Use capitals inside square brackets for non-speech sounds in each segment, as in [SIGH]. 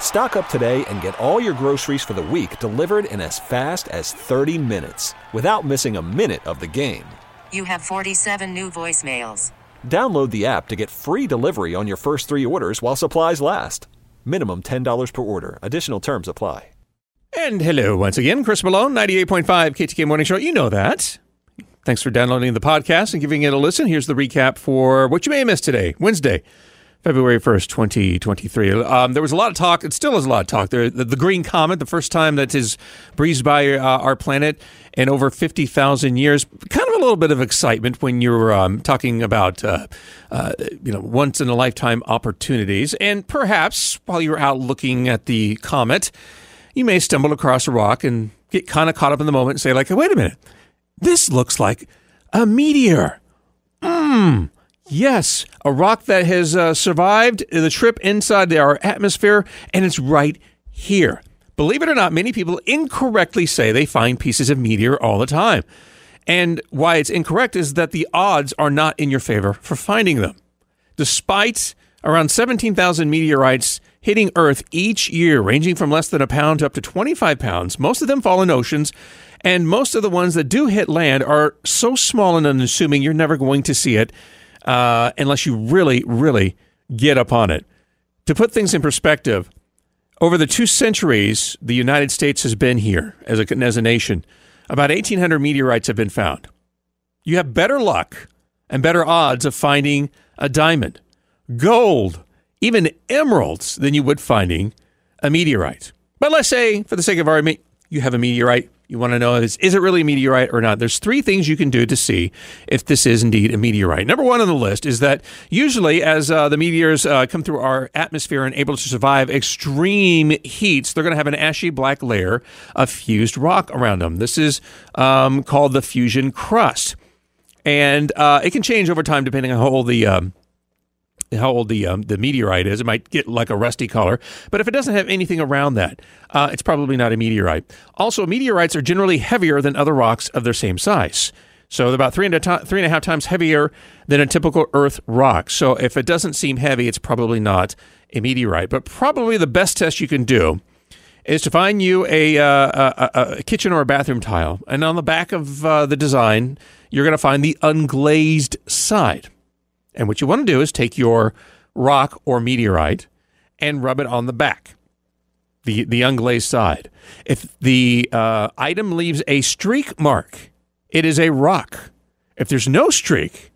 Stock up today and get all your groceries for the week delivered in as fast as 30 minutes without missing a minute of the game. You have 47 new voicemails. Download the app to get free delivery on your first three orders while supplies last. Minimum $10 per order. Additional terms apply. And hello once again, Chris Malone, 98.5 KTK Morning Show. You know that. Thanks for downloading the podcast and giving it a listen. Here's the recap for what you may have missed today, Wednesday, February 1st, 2023. Um, there was a lot of talk. It still is a lot of talk. There, the, the Green Comet, the first time that is breezed by uh, our planet in over 50,000 years. Kind of a little bit of excitement when you're um, talking about, uh, uh, you know, once in a lifetime opportunities. And perhaps while you're out looking at the comet, you may stumble across a rock and get kind of caught up in the moment and say, like, wait a minute, this looks like a meteor. Mmm. Yes, a rock that has uh, survived the trip inside our atmosphere, and it's right here. Believe it or not, many people incorrectly say they find pieces of meteor all the time. And why it's incorrect is that the odds are not in your favor for finding them. Despite around 17,000 meteorites hitting Earth each year, ranging from less than a pound to up to 25 pounds, most of them fall in oceans. And most of the ones that do hit land are so small and unassuming, you're never going to see it uh, unless you really, really get up on it. To put things in perspective, over the two centuries the United States has been here as a, as a nation, about 1,800 meteorites have been found. You have better luck and better odds of finding a diamond, gold, even emeralds than you would finding a meteorite. But let's say, for the sake of argument, you have a meteorite you want to know is, is it really a meteorite or not? There's three things you can do to see if this is indeed a meteorite. Number one on the list is that usually, as uh, the meteors uh, come through our atmosphere and able to survive extreme heats, they're going to have an ashy black layer of fused rock around them. This is um, called the fusion crust. And uh, it can change over time depending on how old the. Um, how old the um, the meteorite is. It might get like a rusty color, but if it doesn't have anything around that, uh, it's probably not a meteorite. Also, meteorites are generally heavier than other rocks of their same size. So they're about three and a, to- three and a half times heavier than a typical Earth rock. So if it doesn't seem heavy, it's probably not a meteorite. But probably the best test you can do is to find you a, uh, a, a kitchen or a bathroom tile, and on the back of uh, the design, you're going to find the unglazed side. And what you want to do is take your rock or meteorite and rub it on the back, the, the unglazed side. If the uh, item leaves a streak mark, it is a rock. If there's no streak,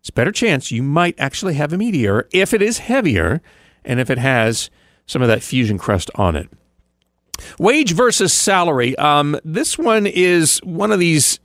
it's a better chance you might actually have a meteor if it is heavier and if it has some of that fusion crust on it. Wage versus salary. Um, this one is one of these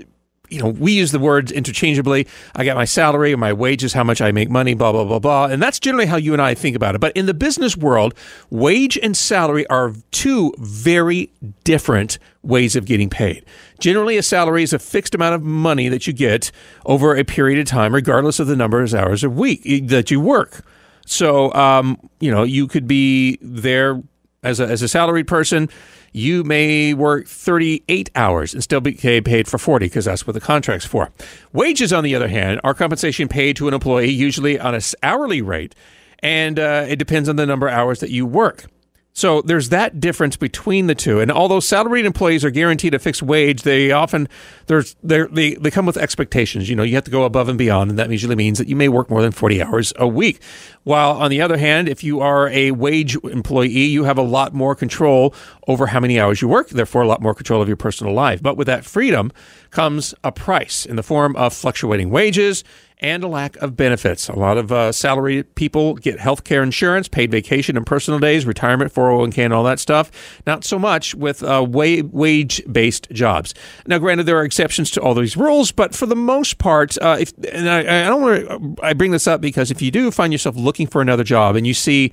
you know, we use the words interchangeably. I got my salary, my wages, how much I make money, blah, blah, blah, blah. And that's generally how you and I think about it. But in the business world, wage and salary are two very different ways of getting paid. Generally, a salary is a fixed amount of money that you get over a period of time, regardless of the number of hours a week that you work. So, um, you know, you could be there as a, as a salaried person you may work 38 hours and still be paid for 40 because that's what the contract's for. Wages, on the other hand, are compensation paid to an employee usually on an hourly rate, and uh, it depends on the number of hours that you work. So there's that difference between the two. And although salaried employees are guaranteed a fixed wage, they often there's they they come with expectations. You know, you have to go above and beyond, and that usually means that you may work more than 40 hours a week. While on the other hand, if you are a wage employee, you have a lot more control over how many hours you work, therefore a lot more control of your personal life. But with that freedom comes a price in the form of fluctuating wages and a lack of benefits. A lot of uh, salaried people get health care insurance, paid vacation and personal days, retirement, 401k, and all that stuff. Not so much with uh, wa- wage based jobs. Now, granted, there are exceptions to all these rules, but for the most part, uh, if and I, I don't want to, I bring this up because if you do find yourself looking for another job and you see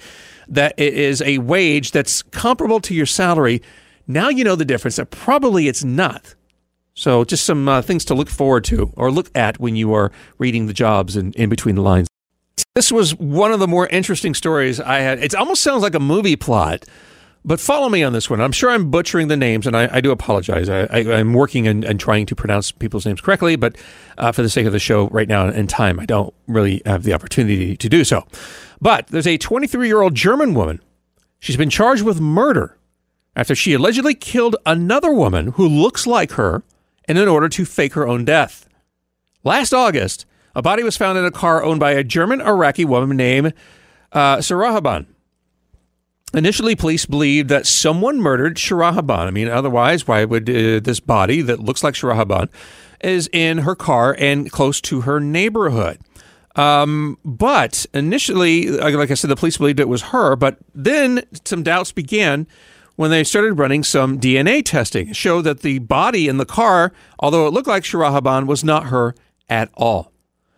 that it is a wage that's comparable to your salary, now you know the difference. That probably it's not. So, just some uh, things to look forward to or look at when you are reading the jobs in, in between the lines. This was one of the more interesting stories I had. It almost sounds like a movie plot, but follow me on this one. I'm sure I'm butchering the names, and I, I do apologize. I, am working and, and, trying to pronounce people's names correctly, but uh, for the sake of the show right now and time, I don't really have the opportunity to do so. But there's a 23 year old German woman. She's been charged with murder after she allegedly killed another woman who looks like her and in order to fake her own death. Last August, a body was found in a car owned by a German Iraqi woman named uh, Sarahaban. Initially, police believed that someone murdered Sharahaban. I mean, otherwise, why would uh, this body that looks like Sharahaban is in her car and close to her neighborhood? Um, but initially, like I said, the police believed it was her. But then some doubts began when they started running some DNA testing. It showed that the body in the car, although it looked like Sharahaban, was not her at all.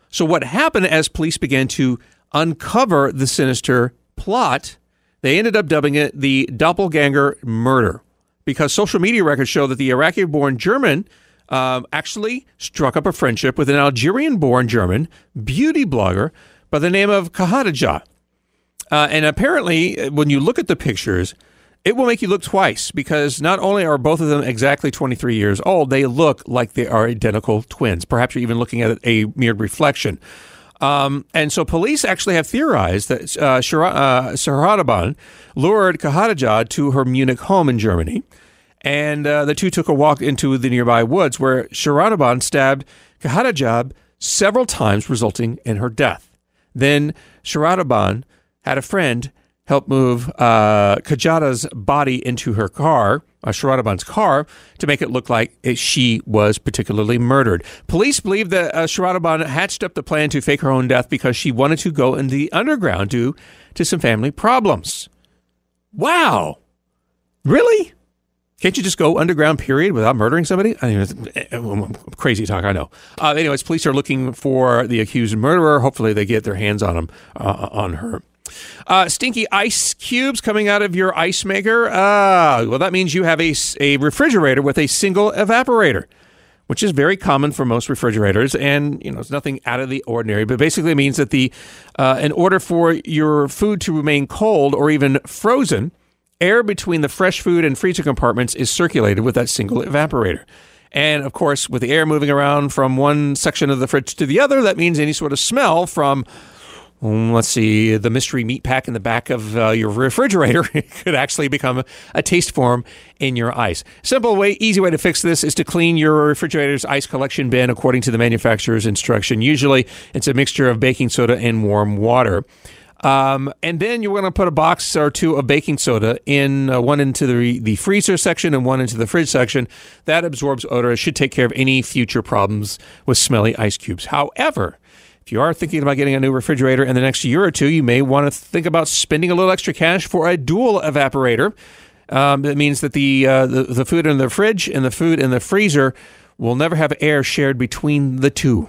So, what happened as police began to uncover the sinister plot, they ended up dubbing it the doppelganger murder because social media records show that the Iraqi born German uh, actually struck up a friendship with an Algerian born German beauty blogger by the name of Khadija. Uh, and apparently, when you look at the pictures, it will make you look twice because not only are both of them exactly 23 years old, they look like they are identical twins. Perhaps you're even looking at a mirrored reflection. Um, and so police actually have theorized that uh, uh, lured Khadija to her Munich home in Germany. And uh, the two took a walk into the nearby woods where Shahrazad stabbed Khadija several times, resulting in her death. Then Shahrazad had a friend help move uh, Kajada's body into her car, uh, Sharaban's car, to make it look like she was particularly murdered. Police believe that uh, Sharaban hatched up the plan to fake her own death because she wanted to go in the underground due to some family problems. Wow. Really? Can't you just go underground, period, without murdering somebody? I mean, eh, eh, crazy talk, I know. Uh, anyways, police are looking for the accused murderer. Hopefully, they get their hands on him, uh, on her. Uh, stinky ice cubes coming out of your ice maker. Uh, well, that means you have a, a refrigerator with a single evaporator, which is very common for most refrigerators. And, you know, it's nothing out of the ordinary, but basically means that the, uh, in order for your food to remain cold or even frozen, air between the fresh food and freezer compartments is circulated with that single evaporator. And of course, with the air moving around from one section of the fridge to the other, that means any sort of smell from let's see, the mystery meat pack in the back of uh, your refrigerator [LAUGHS] could actually become a taste form in your ice. Simple way, easy way to fix this is to clean your refrigerator's ice collection bin according to the manufacturer's instruction. Usually, it's a mixture of baking soda and warm water. Um, and then you're going to put a box or two of baking soda in uh, one into the the freezer section and one into the fridge section. That absorbs odor. It should take care of any future problems with smelly ice cubes. However, if you are thinking about getting a new refrigerator in the next year or two, you may want to think about spending a little extra cash for a dual evaporator. Um, it means that the, uh, the the food in the fridge and the food in the freezer will never have air shared between the two.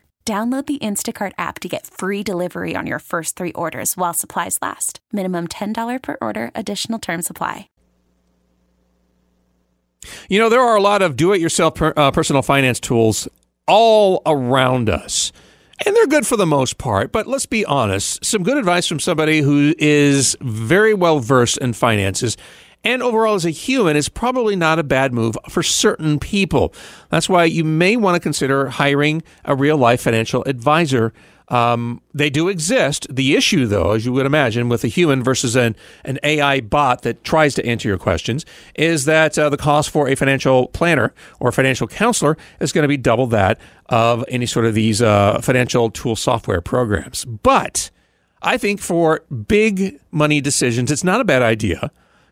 Download the Instacart app to get free delivery on your first three orders while supplies last. Minimum $10 per order, additional term supply. You know, there are a lot of do it yourself per, uh, personal finance tools all around us. And they're good for the most part, but let's be honest. Some good advice from somebody who is very well versed in finances and overall as a human is probably not a bad move for certain people. That's why you may want to consider hiring a real life financial advisor um, they do exist. The issue, though, as you would imagine, with a human versus an, an AI bot that tries to answer your questions, is that uh, the cost for a financial planner or financial counselor is going to be double that of any sort of these uh, financial tool software programs. But I think for big money decisions, it's not a bad idea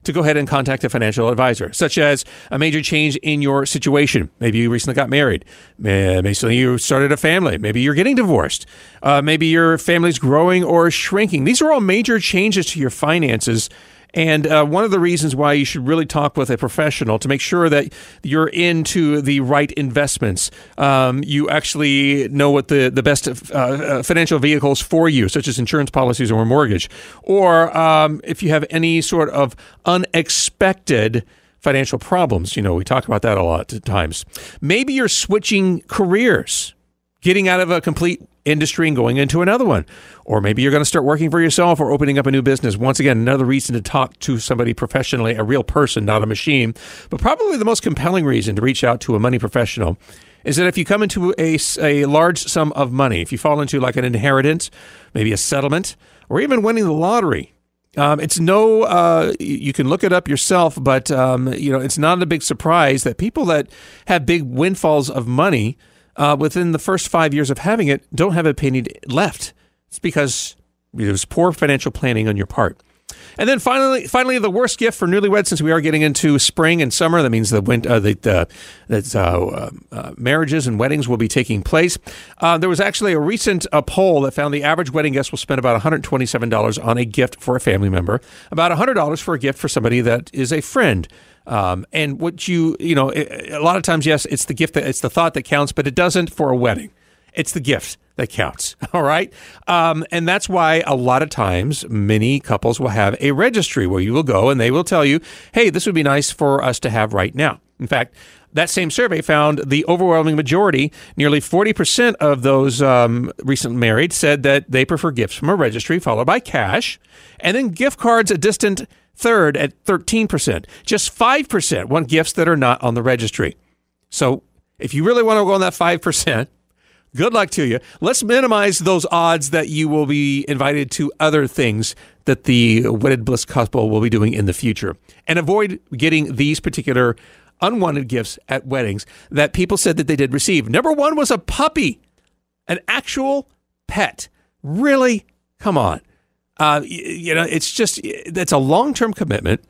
to go ahead and contact a financial advisor, such as a major change in your situation. Maybe you recently got married. Maybe you started a family. Maybe you're getting divorced. Uh, maybe your family's growing or shrinking. These are all major changes to your finances and uh, one of the reasons why you should really talk with a professional to make sure that you're into the right investments. Um, you actually know what the, the best uh, uh, financial vehicles for you, such as insurance policies or mortgage. Or um, if you have any sort of unexpected financial problems, you know, we talk about that a lot of times. Maybe you're switching careers getting out of a complete industry and going into another one. Or maybe you're going to start working for yourself or opening up a new business. Once again, another reason to talk to somebody professionally, a real person, not a machine. But probably the most compelling reason to reach out to a money professional is that if you come into a, a large sum of money, if you fall into like an inheritance, maybe a settlement, or even winning the lottery, um, it's no, uh, you can look it up yourself, but um, you know it's not a big surprise that people that have big windfalls of money uh, within the first five years of having it don't have a penny left. It's because it was poor financial planning on your part. And then finally, finally, the worst gift for newlyweds, since we are getting into spring and summer, that means the winter, uh, the, that uh, uh, marriages and weddings will be taking place. Uh, there was actually a recent uh, poll that found the average wedding guest will spend about $127 on a gift for a family member, about $100 for a gift for somebody that is a friend. Um, and what you, you know, a lot of times, yes, it's the gift that it's the thought that counts, but it doesn't for a wedding. It's the gift that counts. [LAUGHS] All right. Um, and that's why a lot of times many couples will have a registry where you will go and they will tell you, hey, this would be nice for us to have right now. In fact, that same survey found the overwhelming majority, nearly 40% of those um, recently married, said that they prefer gifts from a registry, followed by cash, and then gift cards a distant Third, at 13%. Just 5% want gifts that are not on the registry. So if you really want to go on that 5%, good luck to you. Let's minimize those odds that you will be invited to other things that the wedded bliss couple will be doing in the future. And avoid getting these particular unwanted gifts at weddings that people said that they did receive. Number one was a puppy, an actual pet. Really? Come on. Uh, you know, it's just that's a long term commitment.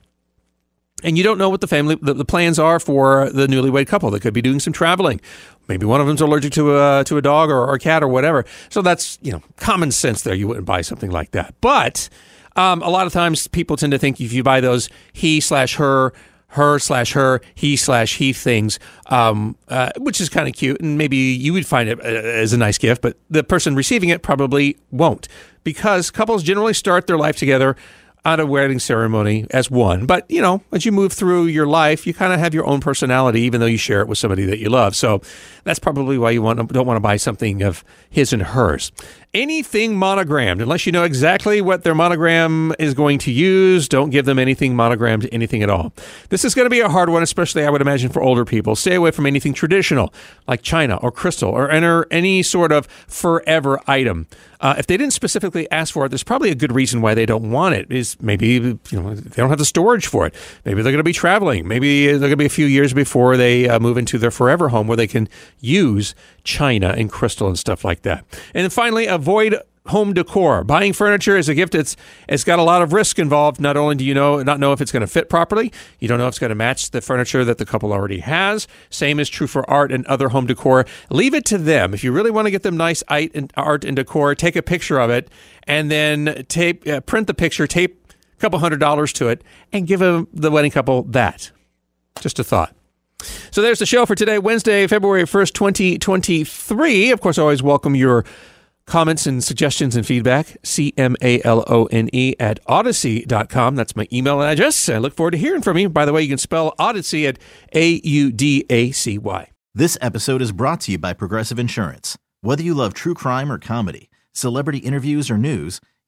And you don't know what the family the, the, plans are for the newlywed couple. They could be doing some traveling. Maybe one of them's allergic to a to a dog or, or a cat or whatever. So that's you know common sense. There, you wouldn't buy something like that. But um, a lot of times people tend to think if you buy those he slash her her slash her, he slash he things, um, uh, which is kind of cute. And maybe you would find it uh, as a nice gift, but the person receiving it probably won't because couples generally start their life together at a wedding ceremony as one. But, you know, as you move through your life, you kind of have your own personality, even though you share it with somebody that you love. So that's probably why you want, don't want to buy something of his and hers anything monogrammed. Unless you know exactly what their monogram is going to use, don't give them anything monogrammed, anything at all. This is going to be a hard one, especially I would imagine for older people. Stay away from anything traditional like china or crystal or enter any sort of forever item. Uh, if they didn't specifically ask for it, there's probably a good reason why they don't want it. Is maybe you know they don't have the storage for it. Maybe they're going to be traveling. Maybe they're going to be a few years before they uh, move into their forever home where they can use china and crystal and stuff like that. And finally, avoid home decor. Buying furniture is a gift. It's it's got a lot of risk involved. Not only do you know not know if it's going to fit properly, you don't know if it's going to match the furniture that the couple already has. Same is true for art and other home decor. Leave it to them. If you really want to get them nice art and decor, take a picture of it and then tape uh, print the picture, tape couple hundred dollars to it, and give them, the wedding couple that. Just a thought. So there's the show for today, Wednesday, February 1st, 2023. Of course, I always welcome your comments and suggestions and feedback. C M A L O N E at audacy.com. That's my email address. I look forward to hearing from you. By the way, you can spell Audacy at A U D A C Y. This episode is brought to you by Progressive Insurance. Whether you love true crime or comedy, celebrity interviews or news,